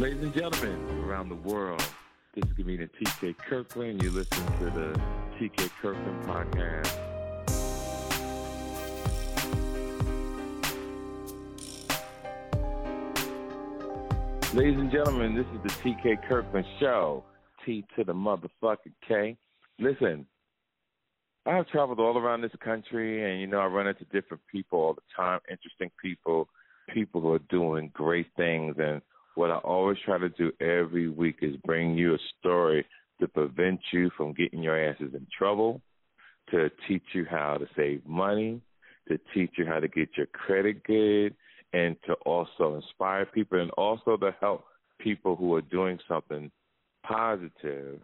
Ladies and gentlemen around the world, this is comedian TK Kirkland. You listen to the TK Kirkland podcast. Ladies and gentlemen, this is the TK Kirkland Show. T to the motherfucking K. Listen, I have traveled all around this country, and you know I run into different people all the time, interesting people, people who are doing great things, and what I always try to do every week is bring you a story to prevent you from getting your asses in trouble, to teach you how to save money, to teach you how to get your credit good, and to also inspire people and also to help people who are doing something positive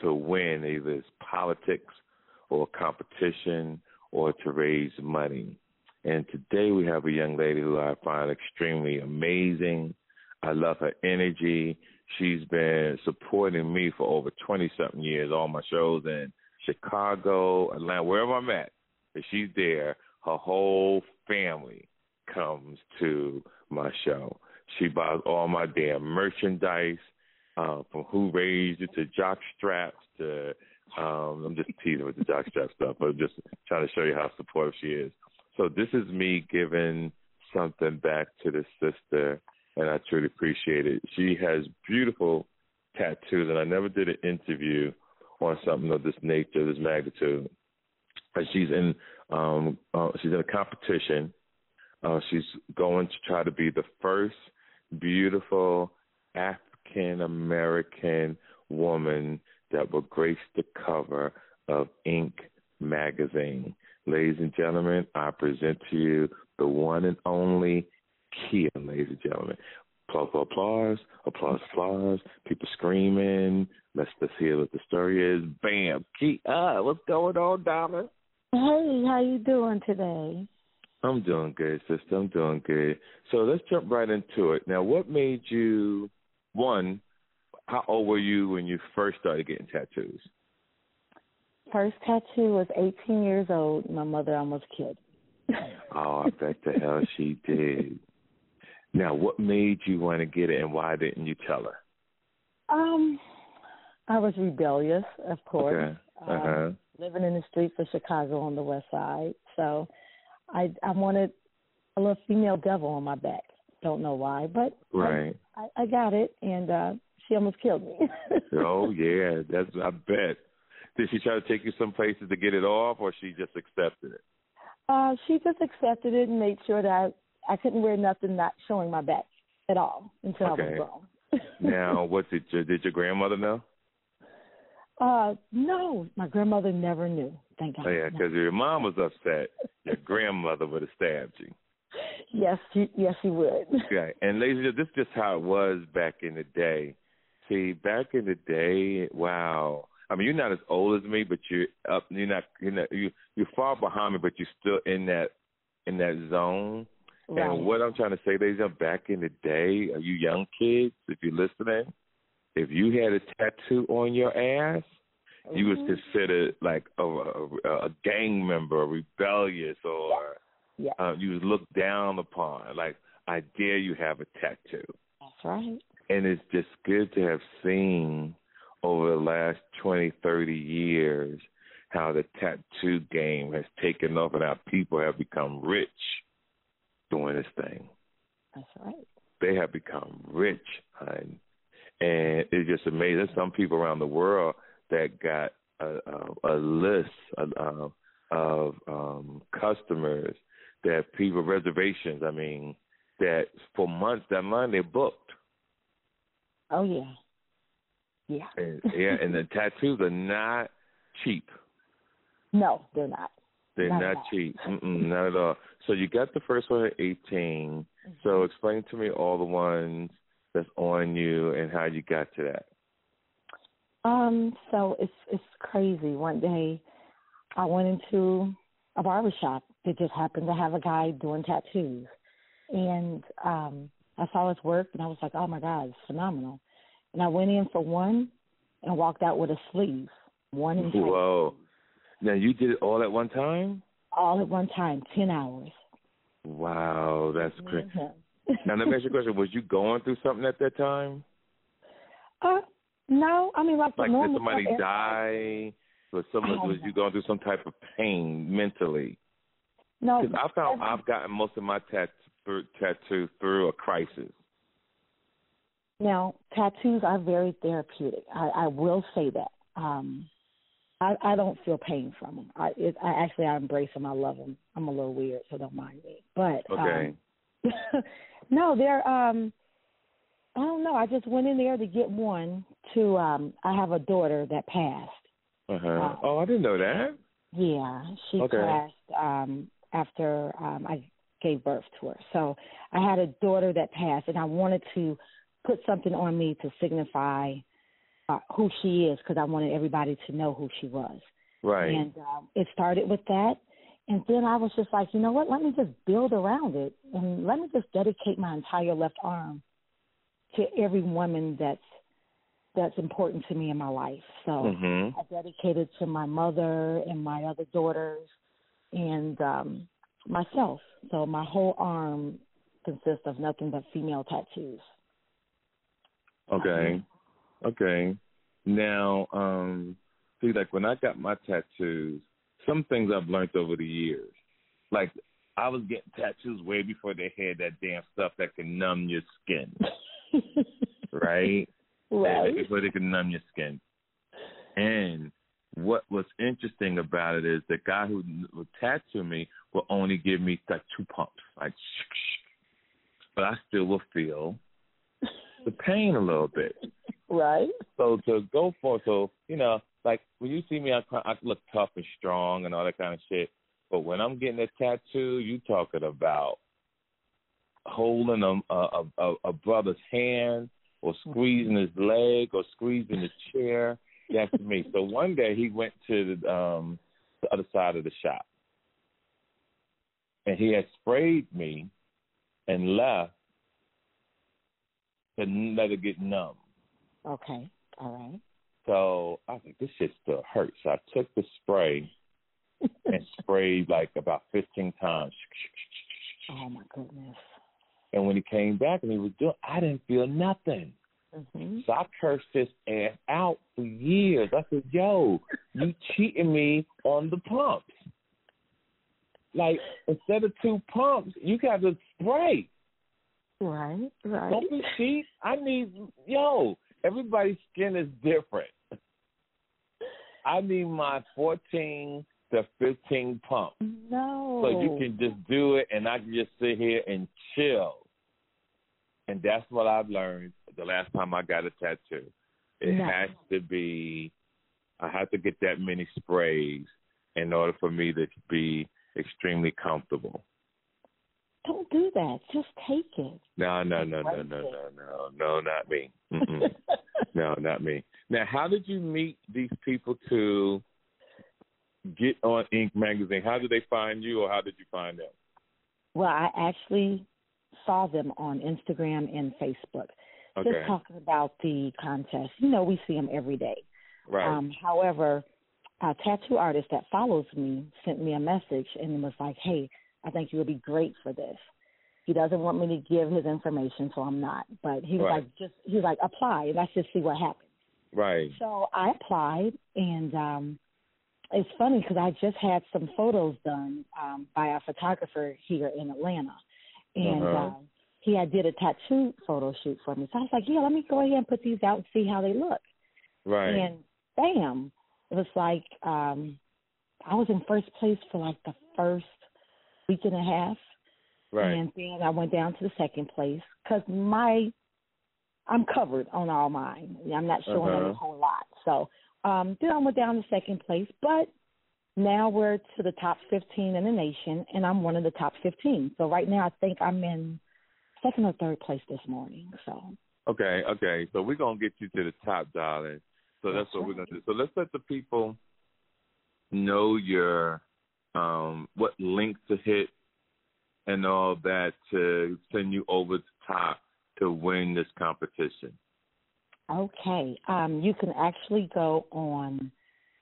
to win, either it's politics or competition or to raise money. And today we have a young lady who I find extremely amazing. I love her energy. She's been supporting me for over 20 something years, all my shows in Chicago, Atlanta, wherever I'm at. If she's there, her whole family comes to my show. She buys all my damn merchandise, uh, from who raised it to jock straps to um I'm just teasing with the jock strap stuff, but just trying to show you how supportive she is. So this is me giving something back to the sister and I truly appreciate it. She has beautiful tattoos, and I never did an interview on something of this nature, this magnitude. And she's in um uh, she's in a competition. Uh, she's going to try to be the first beautiful African American woman that will grace the cover of Inked magazine. Ladies and gentlemen, I present to you the one and only Kiya, ladies and gentlemen. Applause, applause, applause, applause. People screaming. Let's let's hear what the story is. Bam, Kiya, uh, what's going on, darling? Hey, how you doing today? I'm doing good, sister. I'm doing good. So let's jump right into it. Now, what made you one? How old were you when you first started getting tattoos? First tattoo was 18 years old. My mother almost killed. me. Oh, I bet the hell she did. Now, what made you want to get it, and why didn't you tell her? Um, I was rebellious, of course. Okay. Uh-huh. Um, living in the streets of Chicago on the west side, so I I wanted a little female devil on my back. Don't know why, but Right. I, I, I got it, and uh she almost killed me. oh yeah, that's I bet. Did she try to take you some places to get it off, or she just accepted it? uh, she just accepted it and made sure that I, couldn't wear nothing not showing my back at all until I was grown. Now, what did your did your grandmother know? Uh, no, my grandmother never knew. Thank God. Oh yeah, because your mom was upset. Your grandmother would have stabbed you. Yes, she, yes, she would. Okay, and ladies and gentlemen, this is just how it was back in the day. See, back in the day, wow. I mean, you're not as old as me, but you're up. You're not. You're not. You you're far behind me, but you're still in that in that zone. Right. And what I'm trying to say, ladies back in the day, are you young kids, if you're listening, if you had a tattoo on your ass, you was Mhm. considered like a, a, a gang member, rebellious, or Yeah, uh, you was looked down upon. Like, I dare you have a tattoo. that's right. And it's just good to have seen over the last twenty, thirty years how the tattoo game has taken off and how people have become rich doing this thing. That's right. They have become rich, hun. And it's just amazing. Some people around the world that got a, a, a list of, of um, customers that people reservations. I mean, that for months down the line they booked. Oh yeah, yeah. And, yeah, and the tattoos are not cheap. no, they're not. They're Not not, cheap. Not at all. So you got the first one at 18. Mm-hmm. So explain to me all the ones that's on you and how you got to that. Um, so it's it's crazy. One day, I went into a barber shop that just happened to have a guy doing tattoos, and um, I saw his work, and I was like, "Oh my God, it's phenomenal!" And I went in for one, and walked out with a sleeve, one in Whoa. Now you did it all at one time? all at one time, ten hours. Wow, that's and him. now let me ask you a question: Was you going through something at that time? Uh, no. I mean, like, like did somebody die? Was someone Oh, was you going through some type of pain mentally? No. Because I found I've gotten most of my tat- through, tattoos through a crisis. Now, tattoos are very therapeutic. I, I will say that. Um, I, I don't feel pain from them. I, it, I actually I embrace them. I love them. I'm a little weird, so don't mind me. But Okay. um, no, they're. Um, I don't know. I just went in there to get one. To um, I have a daughter that passed. Uh huh. uh, oh, I didn't know that. Yeah, she Okay. passed um, after um, I gave birth to her. So I had a daughter that passed, and I wanted to put something on me to signify uh, who she is because I wanted everybody to know who she was. Right. And um, it started with that. And then I was just like, you know what? Let me just build around it and let me just dedicate my entire left arm to every woman that's that's important to me in my life. So mhm. I dedicated to my mother and my other daughters and um myself. So my whole arm consists of nothing but female tattoos. Okay. Okay. Now, um, see, like when I got my tattoos, some things I've learned over the years. Like I was getting tattoos way before they had that damn stuff that can numb your skin, right? right. Before they can numb your skin. And what was interesting about it is the guy who would tattoo me will only give me like two pumps, like, but I still will feel the pain a little bit. Right. So to go for so you know like when you see me I I look tough and strong and all that kind of shit. But when I'm getting a tattoo, you talking about holding a a, a, a brother's hand or squeezing his leg or squeezing his chair. That's me. So one day he went to the um the other side of the shop and he had sprayed me and left to let it get numb. Okay. All right. So I was like, this shit still hurts. So I took the spray and sprayed like about 15 times. Oh my goodness. And when he came back and he was doing, I didn't feel nothing. hmm So I cursed his ass out for years. I said, yo, you cheating me on the pumps. Like, instead of two pumps, you got to spray. Right. Right. Don't be cheap. I need, yo, everybody's skin is different. I need my 14 to 15 pumps. No. So you can just do it and I can just sit here and chill. And that's what I've learned the last time I got a tattoo. It Nice. has to be I have to get that many sprays in order for me to be extremely comfortable. Don't do that. Just take it. No, no, no, no, no, no, no, no, not me. No, not me. Now, how did you meet these people to get on Inked magazine? How did they find you, or how did you find them? well, I actually saw them on Instagram and Facebook. Okay, Just talking about the contest. You know, we see them every day. right. Um, however, a tattoo artist that follows me sent me a message and was like, "Hey, I think you would be great for this." He doesn't want me to give his information, so I'm not. But he was Right. like, "Just," he's like, "Apply, and let's just see what happens." right. So I applied, and um, it's funny because I just had some photos done um, by a photographer here in Atlanta, and Uh-huh. um, he had did a tattoo photo shoot for me. So I was like, "Yeah, let me go ahead and put these out and see how they look." Right. And bam, it was like um I was in first place for like the first week and a half, right. and then I went down to the second place because my I'm covered on all mine. I'm not showing Uh-huh. a whole lot. So um then I went down to second place, but now we're to the top 15 in the nation, and I'm one of the top 15. So right now I think I'm in second or third place this morning. So Okay, okay. So we're gonna get you to the top, darling. So that's, That's what we're gonna do. So let's let the people know your um what links to hit and all that to send you over the top to win this competition. Okay. Um, you can actually go on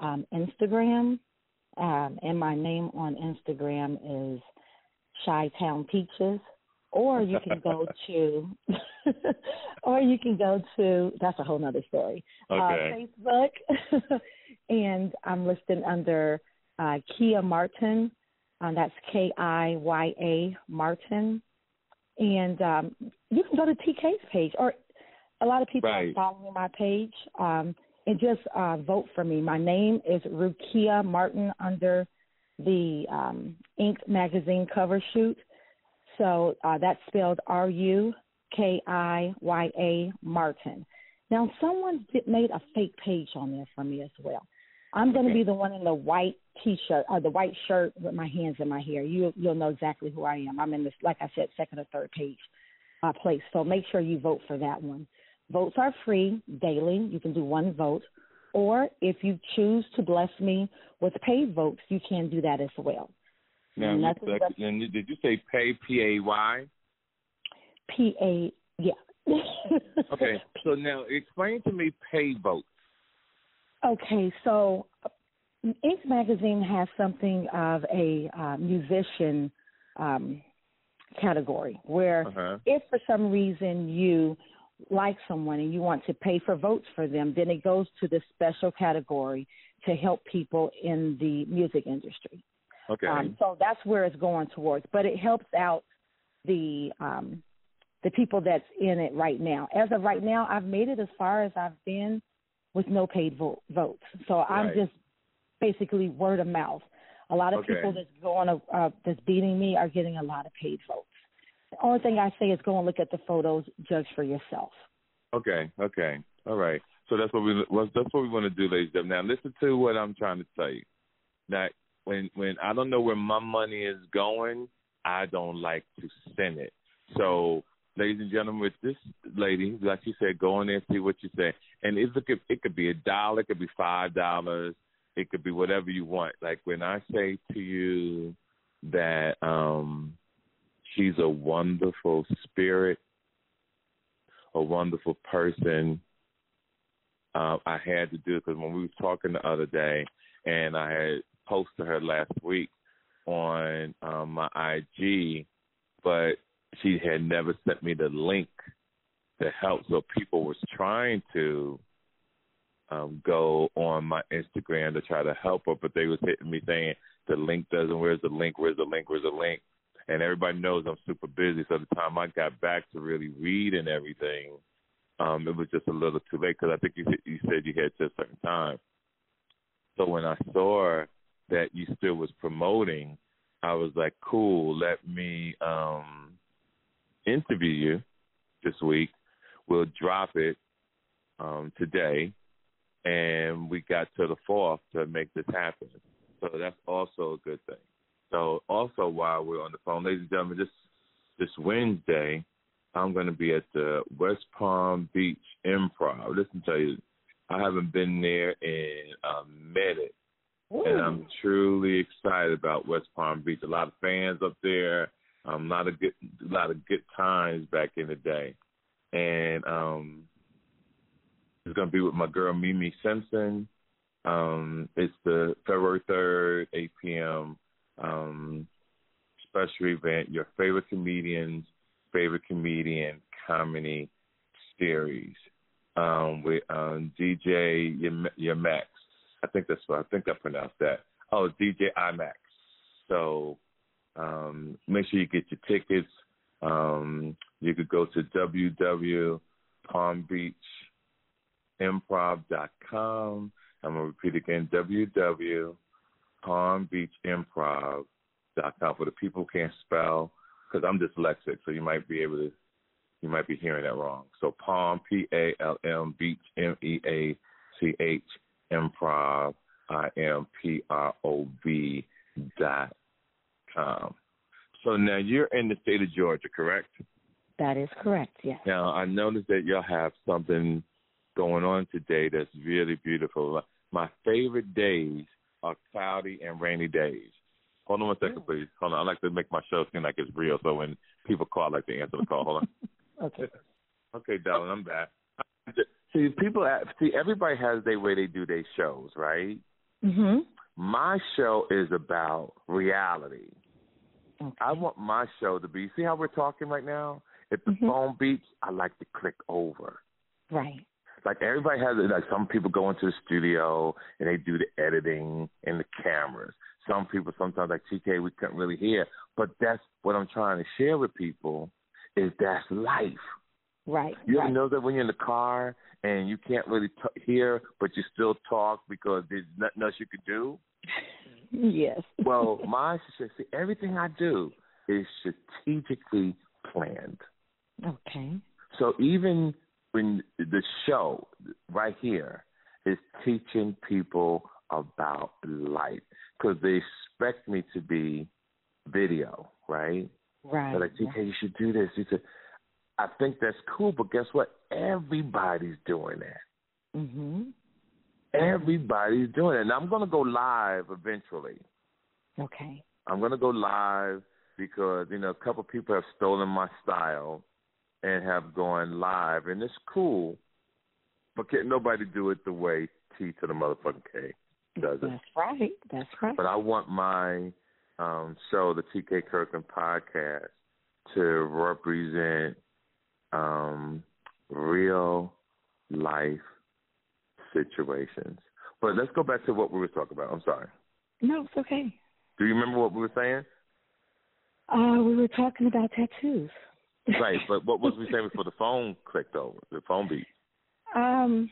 um, Instagram, um, and my name on Instagram is Chi Town Peaches. or you can go to, or you can go to. That's a whole nother story. Uh, okay. Uh, Facebook, and I'm listed under uh, Kiya Martin. Uh, that's K I Y A Martin, and um, you can go to TK's page, or a lot of people right. are following my page. Um, and just uh, vote for me. My name is Rukiya Martin under the um, Inked magazine cover shoot. So uh, that's spelled R U K I Y A Martin. Now, someone made a fake page on there for me as well. I'm going to be the one in the white T-shirt or the white shirt with my hands in my hair. You you'll know exactly who I am. I'm in this, like I said, second or third page uh, place. So make sure you vote for that one. Votes are free daily. You can do one vote. Or if you choose to bless me with paid votes, you can do that as well. Now, and did you say pay P A Y? P A yeah. okay, so now explain to me pay votes. Okay, so Inked magazine has something of a uh, musician um, category where uh-huh. if for some reason you like someone and you want to pay for votes for them, then it goes to the special category to help people in the music industry. Okay. Um, so that's where it's going towards, but it helps out the um, the people that's in it right now. As of right now, I've made it as far as I've been with no paid vote, votes. So right. I'm just basically word of mouth. A lot of okay. people that's going uh, that's beating me are getting a lot of paid votes. The only thing I say is go and look at the photos, judge for yourself. Okay, okay, all right. So that's what we that's what we want to do, ladies and gentlemen. Now listen to what I'm trying to tell you. That when when I don't know where my money is going, I don't like to send it. So, ladies and gentlemen, with this lady, like you said, go in there and see what you say. And it could it could be a dollar, it could be five dollars, it could be whatever you want. Like when I say to you that um She's a wonderful spirit, a wonderful person. Uh, I had to do it because when we were talking the other day, and I had posted her last week on um, my IG, but she had never sent me the link to help. So people was trying to um, go on my Instagram to try to help her, but they was hitting me saying the link doesn't. Where's the link? Where's the link? Where's the link? and everybody knows I'm super busy. So the time I got back to really read and everything, um, it was just a little too late because I think you you said you had to a certain time. So when I saw that you still was promoting, I was like, cool. Let me um, interview you this week. We'll drop it um, today, and we got to the fourth to make this happen. So that's also a good thing. So also while we're on the phone, ladies and gentlemen, this this Wednesday, I'm going to be at the West Palm Beach Improv. Listen to you, I haven't been there in a minute, Ooh. and I'm truly excited about West Palm Beach. A lot of fans up there. Um, a lot of good, a lot of good times back in the day, and um, it's going to be with my girl Mimi Simpson. Um, it's the February third, 8 p.m um, special event, your favorite comedian's favorite comedian comedy series um, with um, DJ your Max. I think that's what I think I pronounced that. Oh, DJ IMAX. So um, make sure you get your tickets. Um, you could go to www.palmbeachimprov.com. I'm going to repeat again www palmbeachimprov.com for the people who can't spell, because I'm dyslexic, so you might be able to, you might be hearing that wrong. So Palm, P A L M, Beach, M E A C H, improv, I M P R O V dot com. So now you're in the state of Georgia, correct? That is correct, yes. Now I noticed that y'all have something going on today that's really beautiful. My favorite days are cloudy and rainy days. Hold on one second, please. Hold on. I like to make my show seem like it's real, so when people call, I like to answer the call. Hold on. okay. Okay, darling, I'm back. See, people. See, everybody has their way they do their shows, right? Mhm. My show is about reality. Okay. I want my show to be. See how we're talking right now? If the Mhm. phone beeps, I like to click over. Right. Like everybody has. Like some people go into the studio and they do the editing and the cameras. Some people sometimes like TK we couldn't really hear, but that's what I'm trying to share with people is that's life. Right. You right. know that when you're in the car and you can't really t- hear, but you still talk because there's nothing else you could do? Yes. Well, my see, everything I do is strategically planned. Okay. So even when the show right here is teaching people about life, because they expect me to be video, right? Right. They're like, TK, you should do this. He said, I think that's cool, but guess what? Everybody's doing that. Mhm. Everybody's doing it. And I'm going to go live eventually. Okay. I'm going to go live because, you know, a couple people have stolen my style and have gone live. And it's cool, but can't nobody do it the way T to the motherfucking K does it. That's right. That's right. But I want my um, show, the TK Kirkland podcast, to represent um, real life situations. But let's go back to what we were talking about. I'm sorry. No, it's okay. Do you remember what we were saying? Uh, we were talking about tattoos. Right, but what was we saying before the phone clicked over, the phone beat? Um,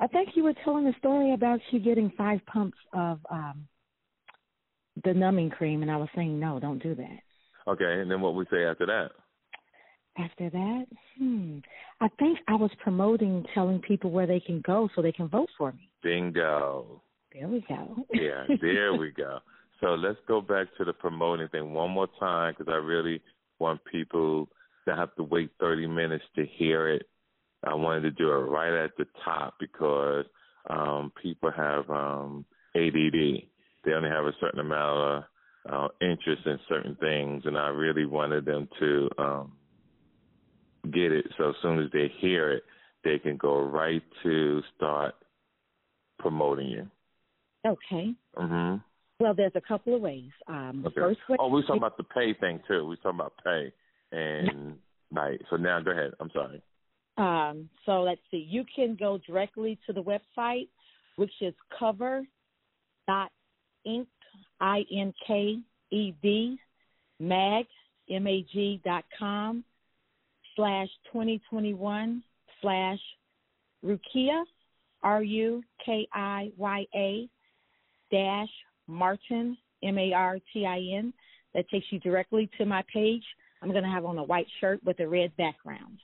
I think you were telling a story about you getting five pumps of um the numbing cream, and I was saying no, don't do that. Okay, and then what we say after that? After that, hmm, I think I was promoting telling people where they can go so they can vote for me. Bingo. There we go. Yeah, there we go. So let's go back to the promoting thing one more time because I really want people to have to wait 30 minutes to hear it. I wanted to do it right at the top because um, people have um, ADD. They only have a certain amount of uh, interest in certain things, and I really wanted them to um, get it. So as soon as they hear it, they can go right to start promoting you. okay. Mhm. Well, there's a couple of ways. Um, Okay. first way. Oh, we were talking about the pay thing too. We were talking about pay and right. So now go ahead. I'm sorry. Um, so let's see. You can go directly to the website, which is cover dot inc i n k e d mag m a g dot com slash twenty twenty one slash rukiya r u k i y a dash martin m a r t i n. That takes you directly to my page. I'm going to have on a white shirt with a red background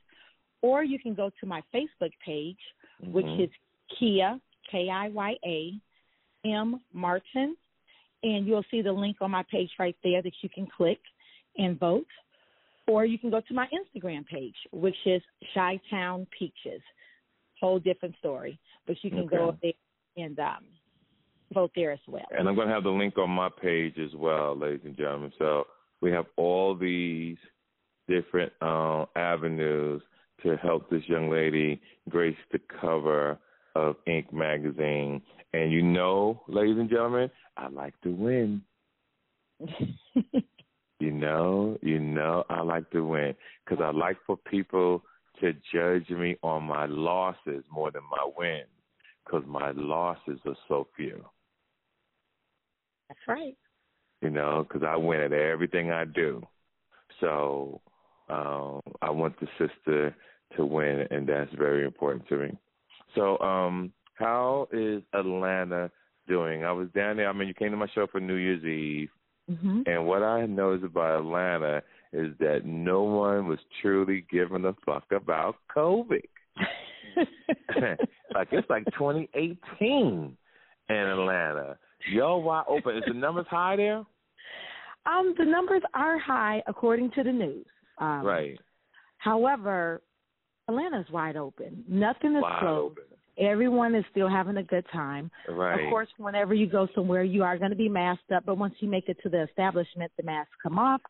or you can go to my Facebook page, which Mhm. is Kiya K I Y A M Martin, and you'll see the link on my page right there that you can click and vote. Or you can go to my Instagram page, which is Chi Town Peaches. Whole different story, but you can go Okay. up there and um, vote there as well. And I'm going to have the link on my page as well, ladies and gentlemen. So we have all these different uh, avenues to help this young lady grace the cover of Inked magazine. And you know, ladies and gentlemen, I like to win. You know, you know, I like to win because I like for people to judge me on my losses more than my wins because my losses are so few. That's right. You know, because I win at everything I do. So um, I want the sister to win, and that's very important to me. So, um, how is Atlanta doing? I was down there. I mean, you came to my show for New Year's Eve. hmm And what I noticed about Atlanta is that no one was truly giving a fuck about COVID. like it's like 2018 in Atlanta. Yo, wide open. Is the numbers high there? Um, the numbers are high according to the news. Um, right. However, Atlanta's wide open. Nothing is Wide closed. open. Everyone is still having a good time. Right. Of course, whenever you go somewhere, you are going to be masked up. But once you make it to the establishment, the masks come off.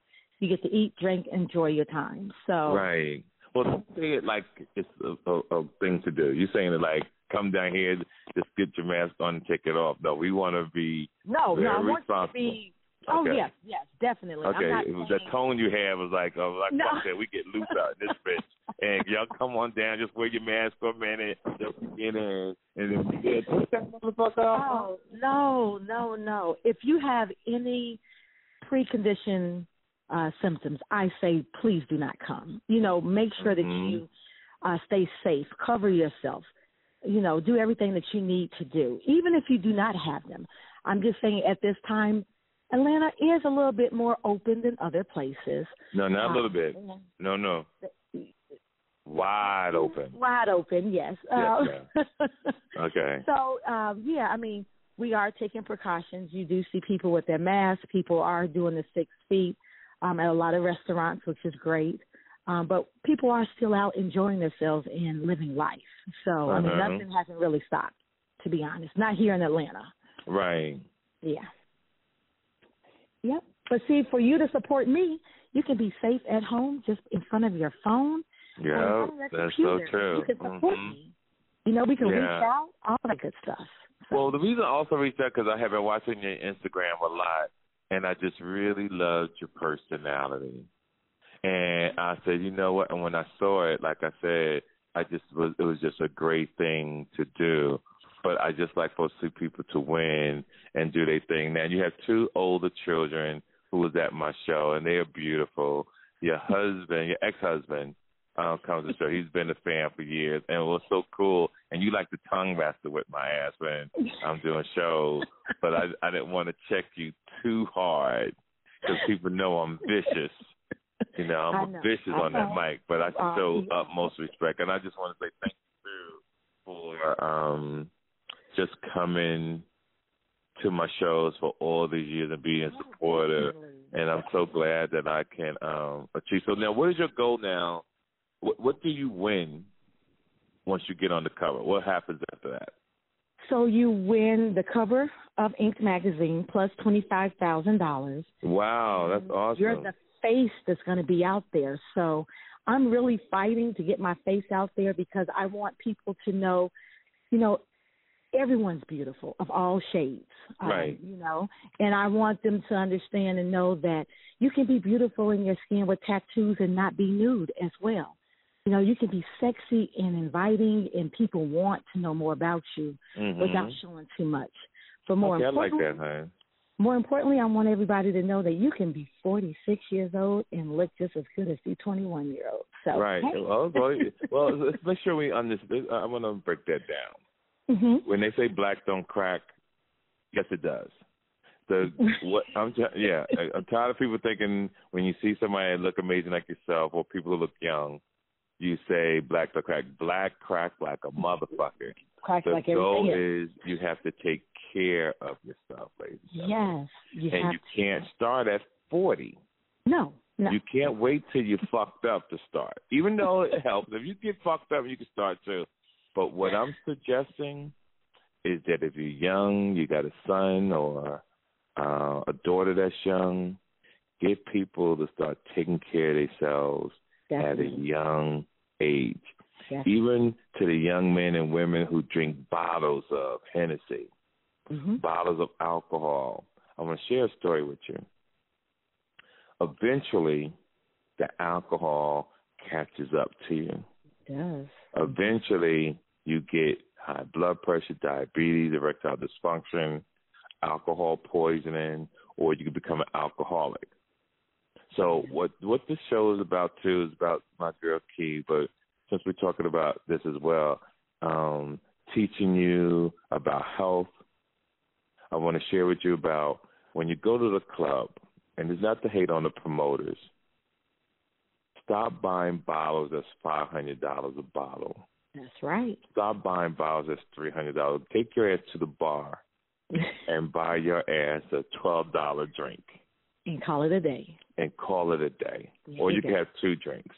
You get to eat, drink, enjoy your time. So Right. Well, don't say it like it's a, a, a thing to do. You're saying it like come down here, just get your mask on and take it off. No, we want to be no, no, very I want to be Oh okay. yes, yes, definitely. Okay, it was that tone you have was like, oh, like no. that, we get loose out in this bitch, and y'all come on down, just wear your mask for a minute, just get in, and then yeah, take that motherfucker off. Oh no, no, no! If you have any precondition uh, symptoms, I say please do not come. You know, make sure mm-hmm. that you uh, stay safe, cover yourself. You know, do everything that you need to do, even if you do not have them. I'm just saying at this time, Atlanta is a little bit more open than other places. No, not a little bit. No, no. Wide open. Wide open, yes. yes uh, okay. So, um, yeah, I mean, we are taking precautions. You do see people with their masks. People are doing the six feet um, at a lot of restaurants, which is great. Um, but people are still out enjoying themselves and living life. So, uh-huh. I mean, uh-huh. nothing hasn't really stopped, to be honest. Not here in Atlanta. Right. Yeah. Yep. But see, for you to support me, you can be safe at home just in front of your phone. Yeah, that's so true. You can support mm-hmm. me. You know, we can yeah. reach out, all that good stuff. So. Well, the reason I also reached out because I have been watching your Instagram a lot, and I just really loved your personality. And I said, you know what? And when I saw it, like I said, I just was it was just a great thing to do but I just like for see people to win and do their thing. Now you have two older children who was at my show, and they are beautiful. Your husband, your ex-husband, um, comes to the show. He's been a fan for years, and it was so cool. And you like the tongue wrestle with my ass when I'm doing shows, but I I didn't want to check you too hard because people know I'm vicious. You know, I'm know. vicious on that mic, but I show uh, utmost respect, and I just want to say thank you for um just coming to my shows for all these years and being supportive. And I'm so glad that I can um achieve. So now, what is your goal now? What, what do you win once you get on the cover? What happens after that? So you win the cover of Inked magazine plus twenty five thousand dollars. Wow, that's awesome. You're the face that's going to be out there. So I'm really fighting to get my face out there because I want people to know, you know, everyone's beautiful of all shades. Um, right. Um, you know, and I want them to understand and know that you can be beautiful in your skin with tattoos and not be nude as well. You know, you can be sexy and inviting, and people want to know more about you mm-hmm. without showing too much. But more okay, I like that? More importantly, I want everybody to know that you can be 46 years old and look just as good as the 21 year old. So, right. Hey. Well, well, well, let's make sure we understand. I want to break that down. Mm-hmm. When they say black don't crack, yes, it does. The what I'm yeah, I'm tired of people thinking when you see somebody look amazing like yourself or people who look young, you say black don't crack. Black crack like a motherfucker. Crack the like goal is you have to take care of yourself, ladies. Yes, you and you can't start at forty. No, no. You can't wait till you're fucked up to start. Even though it helps, if you get fucked up, you can start too. But what I'm suggesting is that if you're young, you got a son or uh, a daughter that's young, get people to start taking care of themselves Definitely. at a young age. Even to the young men and women who drink bottles of Hennessy, mm-hmm. bottles of alcohol. I want to share a story with you. Eventually, the alcohol catches up to you. It does. Eventually, you get high blood pressure, diabetes, erectile dysfunction, alcohol poisoning, or you can become an alcoholic. So what what this show is about too is about my girl Key, but since we're talking about this as well, um, teaching you about health, I want to share with you about when you go to the club, and it's not to hate on the promoters. Stop buying bottles that's five hundred dollars a bottle. That's right. Stop buying bottles that's three hundred dollars. Take your ass to the bar and buy your ass a twelve dollar drink. And call it a day. And call it a day. or you, can have two drinks.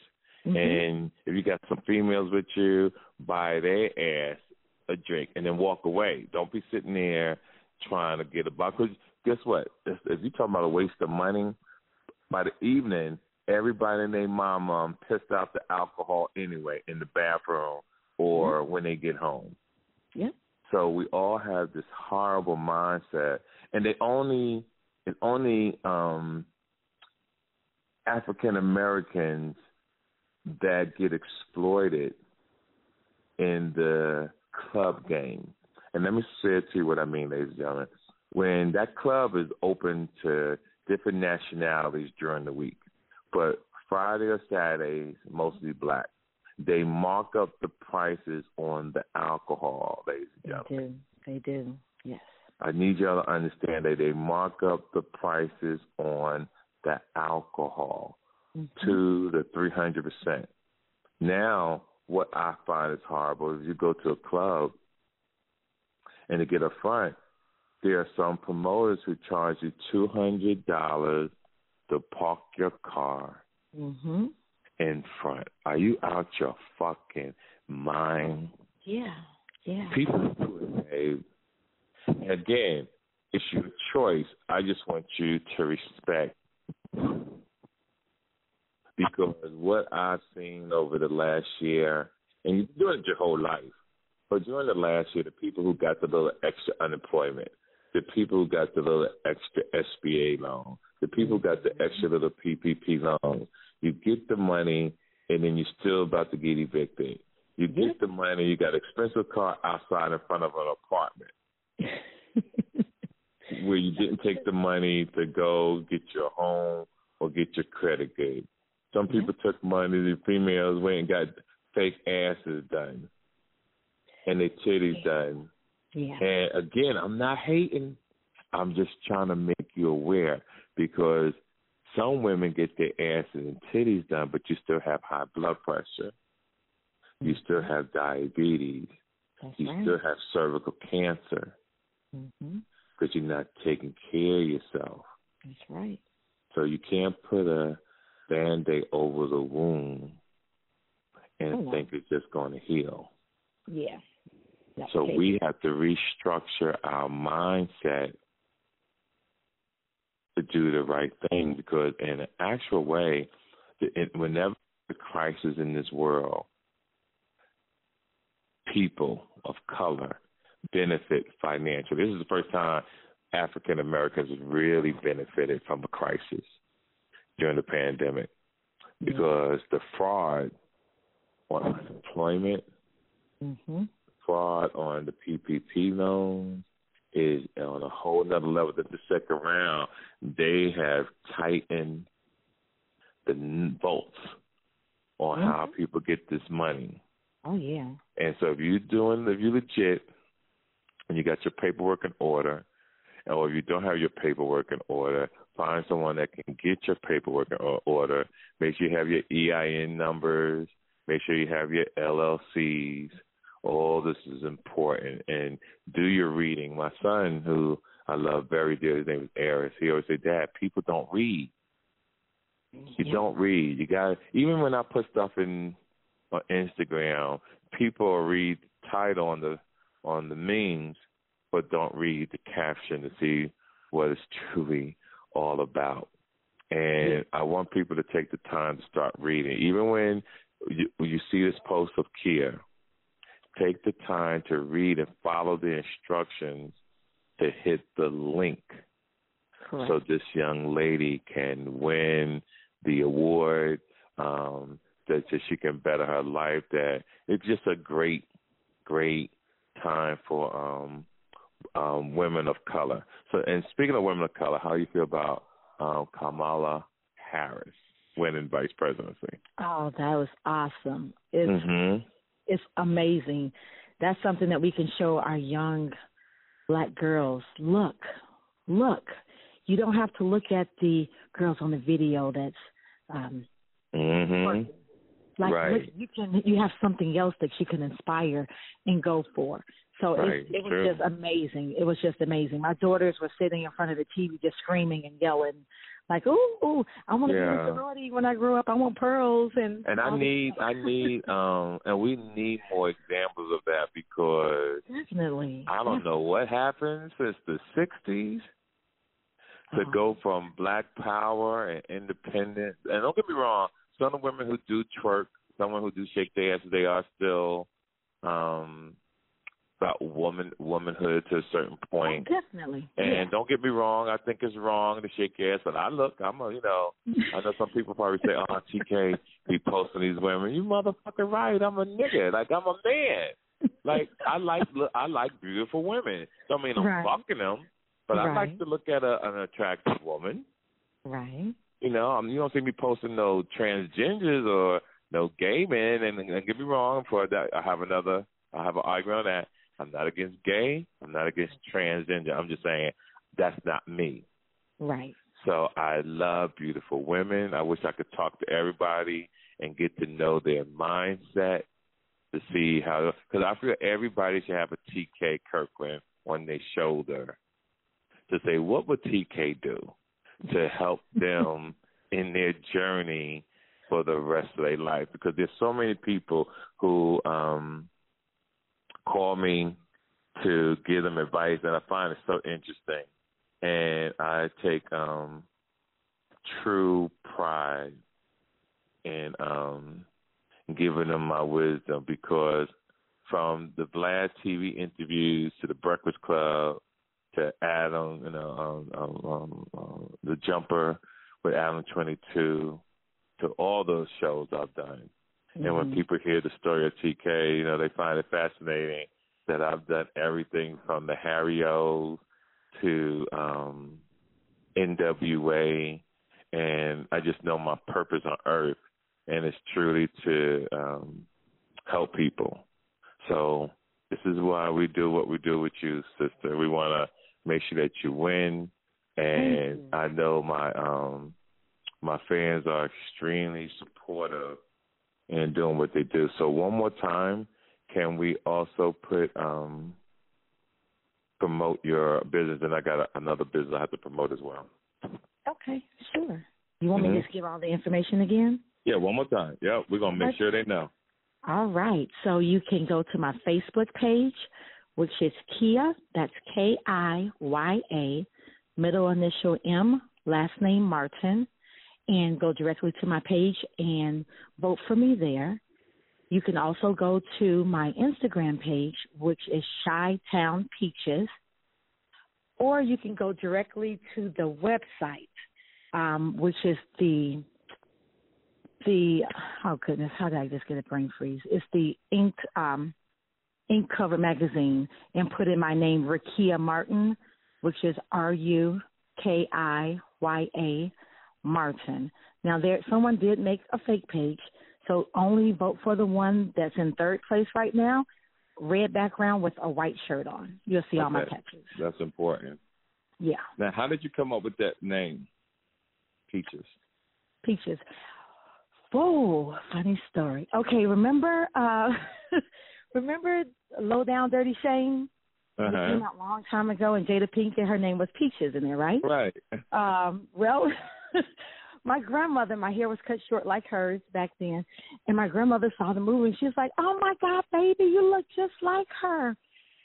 Mm-hmm. And if you got some females with you, buy their ass a drink and then walk away. Don't be sitting there trying to get a bottle. Because guess what? If, if you're talking about a waste of money, by the evening, everybody and their mama pissed out the alcohol anyway in the bathroom or mm-hmm. when they get home. Yeah. So we all have this horrible mindset, and they only it's only um African Americans that get exploited in the club game. And let me say it to you what I mean, ladies and gentlemen. When that club is open to different nationalities during the week, but Friday or Saturdays, mostly black, they mark up the prices on the alcohol, ladies and gentlemen. They do. They do. Yes. I need y'all to understand that they mark up the prices on the alcohol mm-hmm. to the three hundred percent. Now, what I find is horrible is you go to a club and to get a front, there are some promoters who charge you two hundred dollars to park your car mm-hmm. in front. Are you out your fucking mind? Yeah, yeah. People do it, Again, it's your choice. I just want you to respect because what I've seen over the last year, and you're doing it your whole life, but during the last year, the people who got the little extra unemployment, the people who got the little extra SBA loan, the people who got the extra mm-hmm. little PPP loan, you get the money and then you're still about to get evicted. You get the money, you got an expensive car outside in front of an apartment. where you didn't take the money to go get your home or get your credit good. Some people yeah. took money, the females went and got fake asses done and their titties yeah. done. Yeah. And again, I'm not hating. I'm just trying to make you aware because some women get their asses and titties done, but you still have high blood pressure. You mm-hmm. still have diabetes. That's you right. still have cervical cancer mm-hmm. because you're not taking care of yourself. That's right. So you can't put a band aid over the wound and oh, think it's just going to heal. Yeah. That's so we have to restructure our mindset to do the right thing because in an actual way, whenever the crisis in this world, people of color benefit financially. This is the first time African Americans really benefited from a crisis during the pandemic because the fraud on unemployment, mm-hmm. fraud on the PPP loans is on a whole nother level. That the second round, they have tightened the bolts on mm-hmm. how people get this money. Oh yeah. And so if you're doing, if you're legit, and you got your paperwork in order, or if you don't have your paperwork in order, find someone that can get your paperwork in order. Make sure you have your EIN numbers. Make sure you have your LLCs. All this is important. And do your reading. My son, who I love very dearly, his name is Eris, he always said, Dad, people don't read. You yeah. don't read. You got even when I put stuff in on Instagram, people read title on the on the memes, but don't read the caption to see what is it's truly all about. And I want people to take the time to start reading. Even when you, when you see this post of Kiya, take the time to read and follow the instructions to hit the link Correct. so this young lady can win the award um, that, that she can better her life that it's just a great great time for um um, women of color. So, and speaking of women of color, how do you feel about um, Kamala Harris winning vice presidency? Oh, that was awesome! It's mm-hmm. it's amazing. That's something that we can show our young black girls. Look, look. You don't have to look at the girls on the video that's um mm-hmm. Like right. you can you have something else that you can inspire and go for. So right. it, it was just amazing. It was just amazing. My daughters were sitting in front of the TV just screaming and yelling, like, "Ooh, ooh I want to yeah. be a sorority when I grow up. I want pearls." And and I need, I need, um, and we need more examples of that because definitely, I don't know what happened since the '60s to uh-huh. go from black power and independence. And don't get me wrong, some of the women who do twerk, some women who do shake their ass, they are still um about woman womanhood to a certain point. Oh, definitely. And yeah. don't get me wrong, I think it's wrong to shake your ass, but I look, I'm a, you know, I know some people probably say, "Oh, TK, be posting these women." You motherfucker, right? I'm a nigga. Like I'm a man. Like I like I like beautiful women. Don't mean I'm right. fucking them, but right. I like to look at a, an attractive woman. Right. You know, I'm, you don't see me posting no transgenders or no gay men. And, and get me wrong, for that I have another, I have an argument on that. I'm not against gay. I'm not against transgender. I'm just saying that's not me. Right. So I love beautiful women. I wish I could talk to everybody and get to know their mindset to see how. Because I feel everybody should have a TK Kirkland on their shoulder to say, what would TK do to help them in their journey for the rest of their life? Because there's so many people who um call me to give them advice, and I find it so interesting. And I take um true pride in um giving them my wisdom because from the Vlad TV interviews to the Breakfast Club to Adam, you know, um, um, um, um, the Jumper with Adam Twenty Two, to all those shows I've done. Mm-hmm. And when people hear the story of TK, you know, they find it fascinating that I've done everything from the Harry O's to um NWA and I just know my purpose on earth and it's truly to um help people. So this is why we do what we do with you, sister. We want to make sure that you win and you. I know my um my fans are extremely supportive in doing what they do. So one more time, can we also put um promote your business? And I got a, another business I have to promote as well. Okay, sure. You want me Mhm. to just give all the information again? Yeah, one more time. Yeah, we're gonna make Okay. sure they know. All right. So you can go to my Facebook page, which is Kiya. That's K I Y A, middle initial M, last name Martin, and go directly to my page and vote for me there. You can also go to my Instagram page, which is Chi Town Peaches, or you can go directly to the website, um, which is the the oh goodness, how did I just get a brain freeze? It's the Inked um Inked cover magazine and put in my name Rukiya Martin, which is R U K I Y A Martin. Now there someone did make a fake page, so only vote for the one that's in third place right now. Red background with a white shirt on. You'll see all my Okay. pictures. That's important. Yeah. Now, how did you come up with that name, Peaches? Peaches. Whoa, funny story. Okay, remember uh remember Low Down Dirty Shame? Uh It came out a long time ago and Jada Pinkett, her name was Peaches in there, right? Right. Um, well my grandmother, my hair was cut short like hers back then, and my grandmother saw the movie and she was like, Oh my God, baby, you look just like her.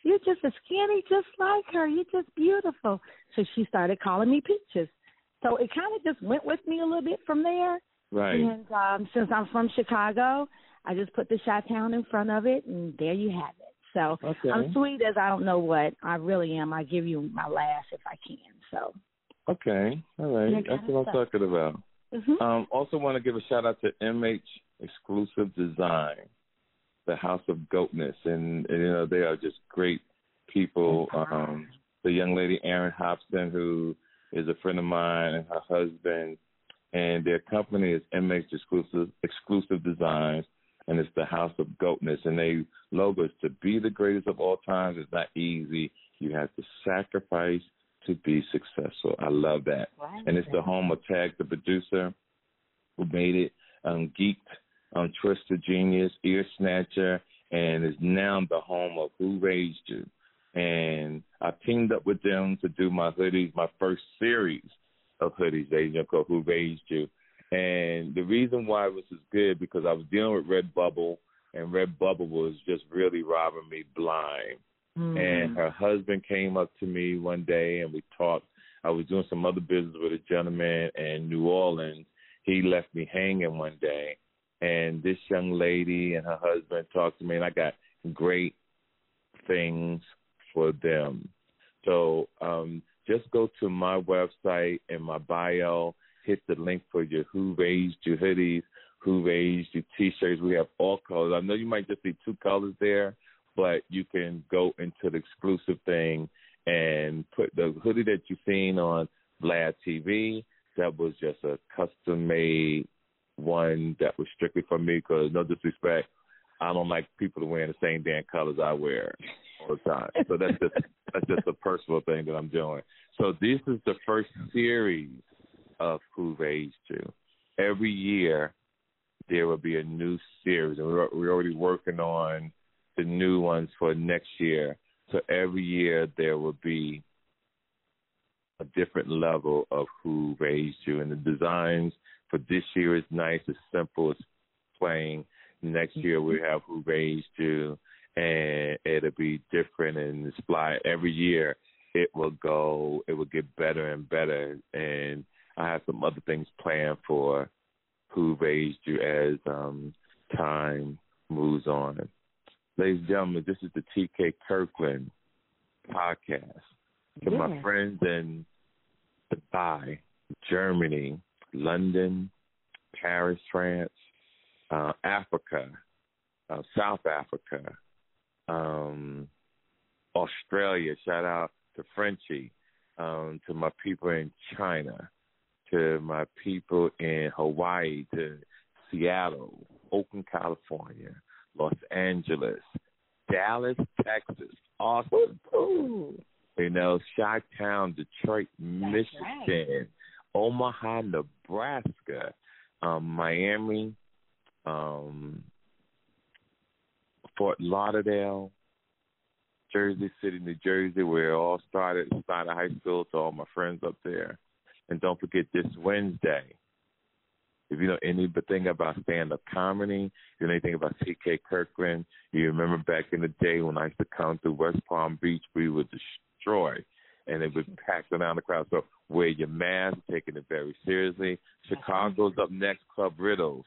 You're just as skinny just like her. You're just beautiful. So she started calling me Peaches. So it kind of just went with me a little bit from there. Right. And um, since I'm from Chicago, I just put the Chi Town in front of it, and there you have it. So Okay. I'm sweet as I don't know what. I really am. I give you my last if I can. So. Okay. All right. That's what I'm talking about. hmm Um, also want to give a shout out to MH Exclusive Design, the House of Goatness, and, and you know they are just great people. Um, the young lady Erin Hobson, who is a friend of mine, and her husband, and their company is MH Exclusive Exclusive Designs, and it's the House of Goatness, and they logo is to be the greatest of all times. It's not easy. You have to sacrifice to be successful. I love that Right. and it's the home of Tag, the producer, who made it um, geeked, um, Twister Genius, Ear Snatcher, and is now the home of Who Raised You. And I teamed up with them to do my hoodies, my first series of hoodies, they you know, called Who Raised You. And the reason why this is good because I was dealing with Redbubble, and Redbubble was just really robbing me blind Mm-hmm. and her husband came up to me one day and we talked. I was doing some other business with a gentleman in New Orleans. He left me hanging one day, and this young lady and her husband talked to me, and I got great things for them. So um, just go to my website and my bio, hit the link for your Who Raised You hoodies, Who Raised You t-shirts. We have all colors. I know you might just see two colors there, but you can go into the exclusive thing and put the hoodie that you've seen on Vlad TV. That was just a custom made one that was strictly for me because no disrespect, I don't like people wearing the same damn colors I wear all the time. So that's just that's just a personal thing that I'm doing. So this is the first series of Who Raised You. Every year there will be a new series, and we're, we're already working on the new ones for next year. So every year there will be a different level of Who Raised You, and the designs for this year is nice, as simple as playing. Next year we have Who Raised You, and it'll be different and inspired every year. It will go, it will get better and better, and I have some other things planned for Who Raised You as um, time moves on. Ladies and gentlemen, this is the TK Kirkland podcast. To yeah. my friends in Dubai, Germany, London, Paris, France, uh, Africa, uh, South Africa, um, Australia. Shout out to Frenchie, um, to my people in China, to my people in Hawaii, to Seattle, Oakland, California, Los Angeles, Dallas, Texas, Austin, you know, Chi Town, Detroit, Michigan, right. Omaha, Nebraska, um, Miami, um, Fort Lauderdale, Jersey City, New Jersey, where it all started, started high school to all my friends up there. And don't forget this Wednesday, if you know anything about stand up comedy, you know anything about TK Kirkland, you remember back in the day when I used to come to West Palm Beach, we would destroy and it would pack around the crowd. So wear your mask, taking it very seriously. Chicago's up next, Club Riddles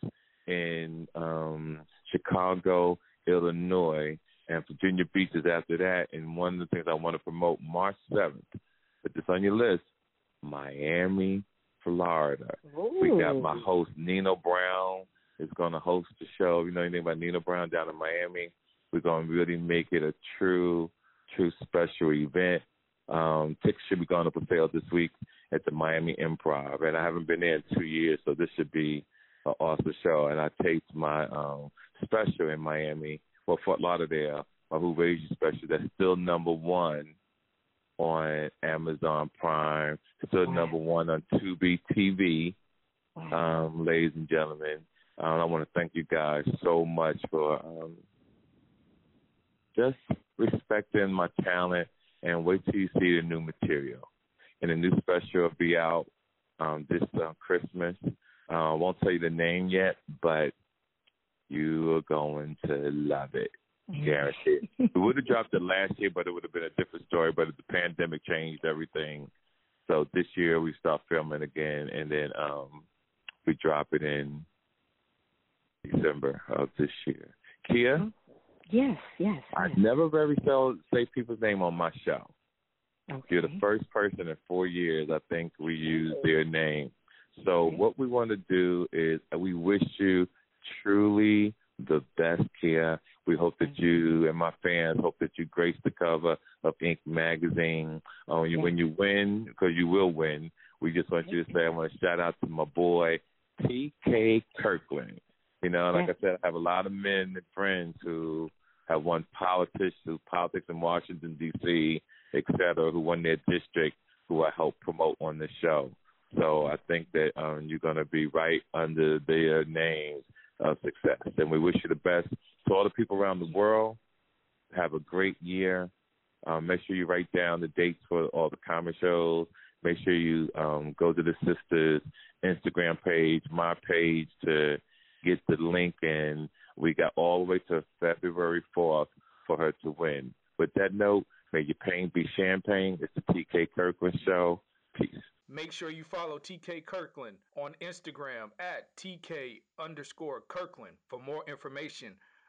in um Chicago, Illinois, and Virginia Beach is after that. And one of the things I want to promote March seventh, put this on your list, Miami, Florida. Ooh. We got my host Nino Brown is going to host the show. You know anything about Nino Brown down in Miami? We're going to really make it a true, true special event. Um, tickets should be going up for sale this week at the Miami Improv, and I haven't been there in two years, so this should be an awesome show. And I taped my um, special in Miami, well, Fort Lauderdale, my Who Raised You special. That's still number one on Amazon Prime. Still number one on Tubi TV. Um, ladies and gentlemen, um, I want to thank you guys so much for um, just respecting my talent and wait till you see the new material. And the new special will be out um, this uh, Christmas. Uh, I won't tell you the name yet, but you are going to love it. Guaranteed. we would have dropped it last year, but it would have been a different story. But the pandemic changed everything. So this year we start filming again, and then um, we drop it in December of this year. Kiya. Mm-hmm. Yes, yes. I never very sell say people's name on my show. Okay. You're the first person in four years I think we use their name. So okay. what we want to do is we wish you truly the best Kiya. We hope that you and my fans hope that you grace the cover of Inked magazine. Um, you, when you win, because you will win, we just want you to say I want to shout out to my boy T.K. Kirkland. You know, like I said, I have a lot of men and friends who have won politics, who politics in Washington D.C., et cetera, who won their district, who I help promote on the show. So I think that um, you're going to be right under their names of success. And we wish you the best. To all the people around the world, have a great year. Um, make sure you write down the dates for all the comedy shows. Make sure you um, go to the sisters' Instagram page, my page, to get the link. And we got all the way to February 4th for her to win. With that note, may your pain be champagne. It's the TK Kirkland Show. Peace. Make sure you follow TK Kirkland on Instagram at TK underscore Kirkland for more information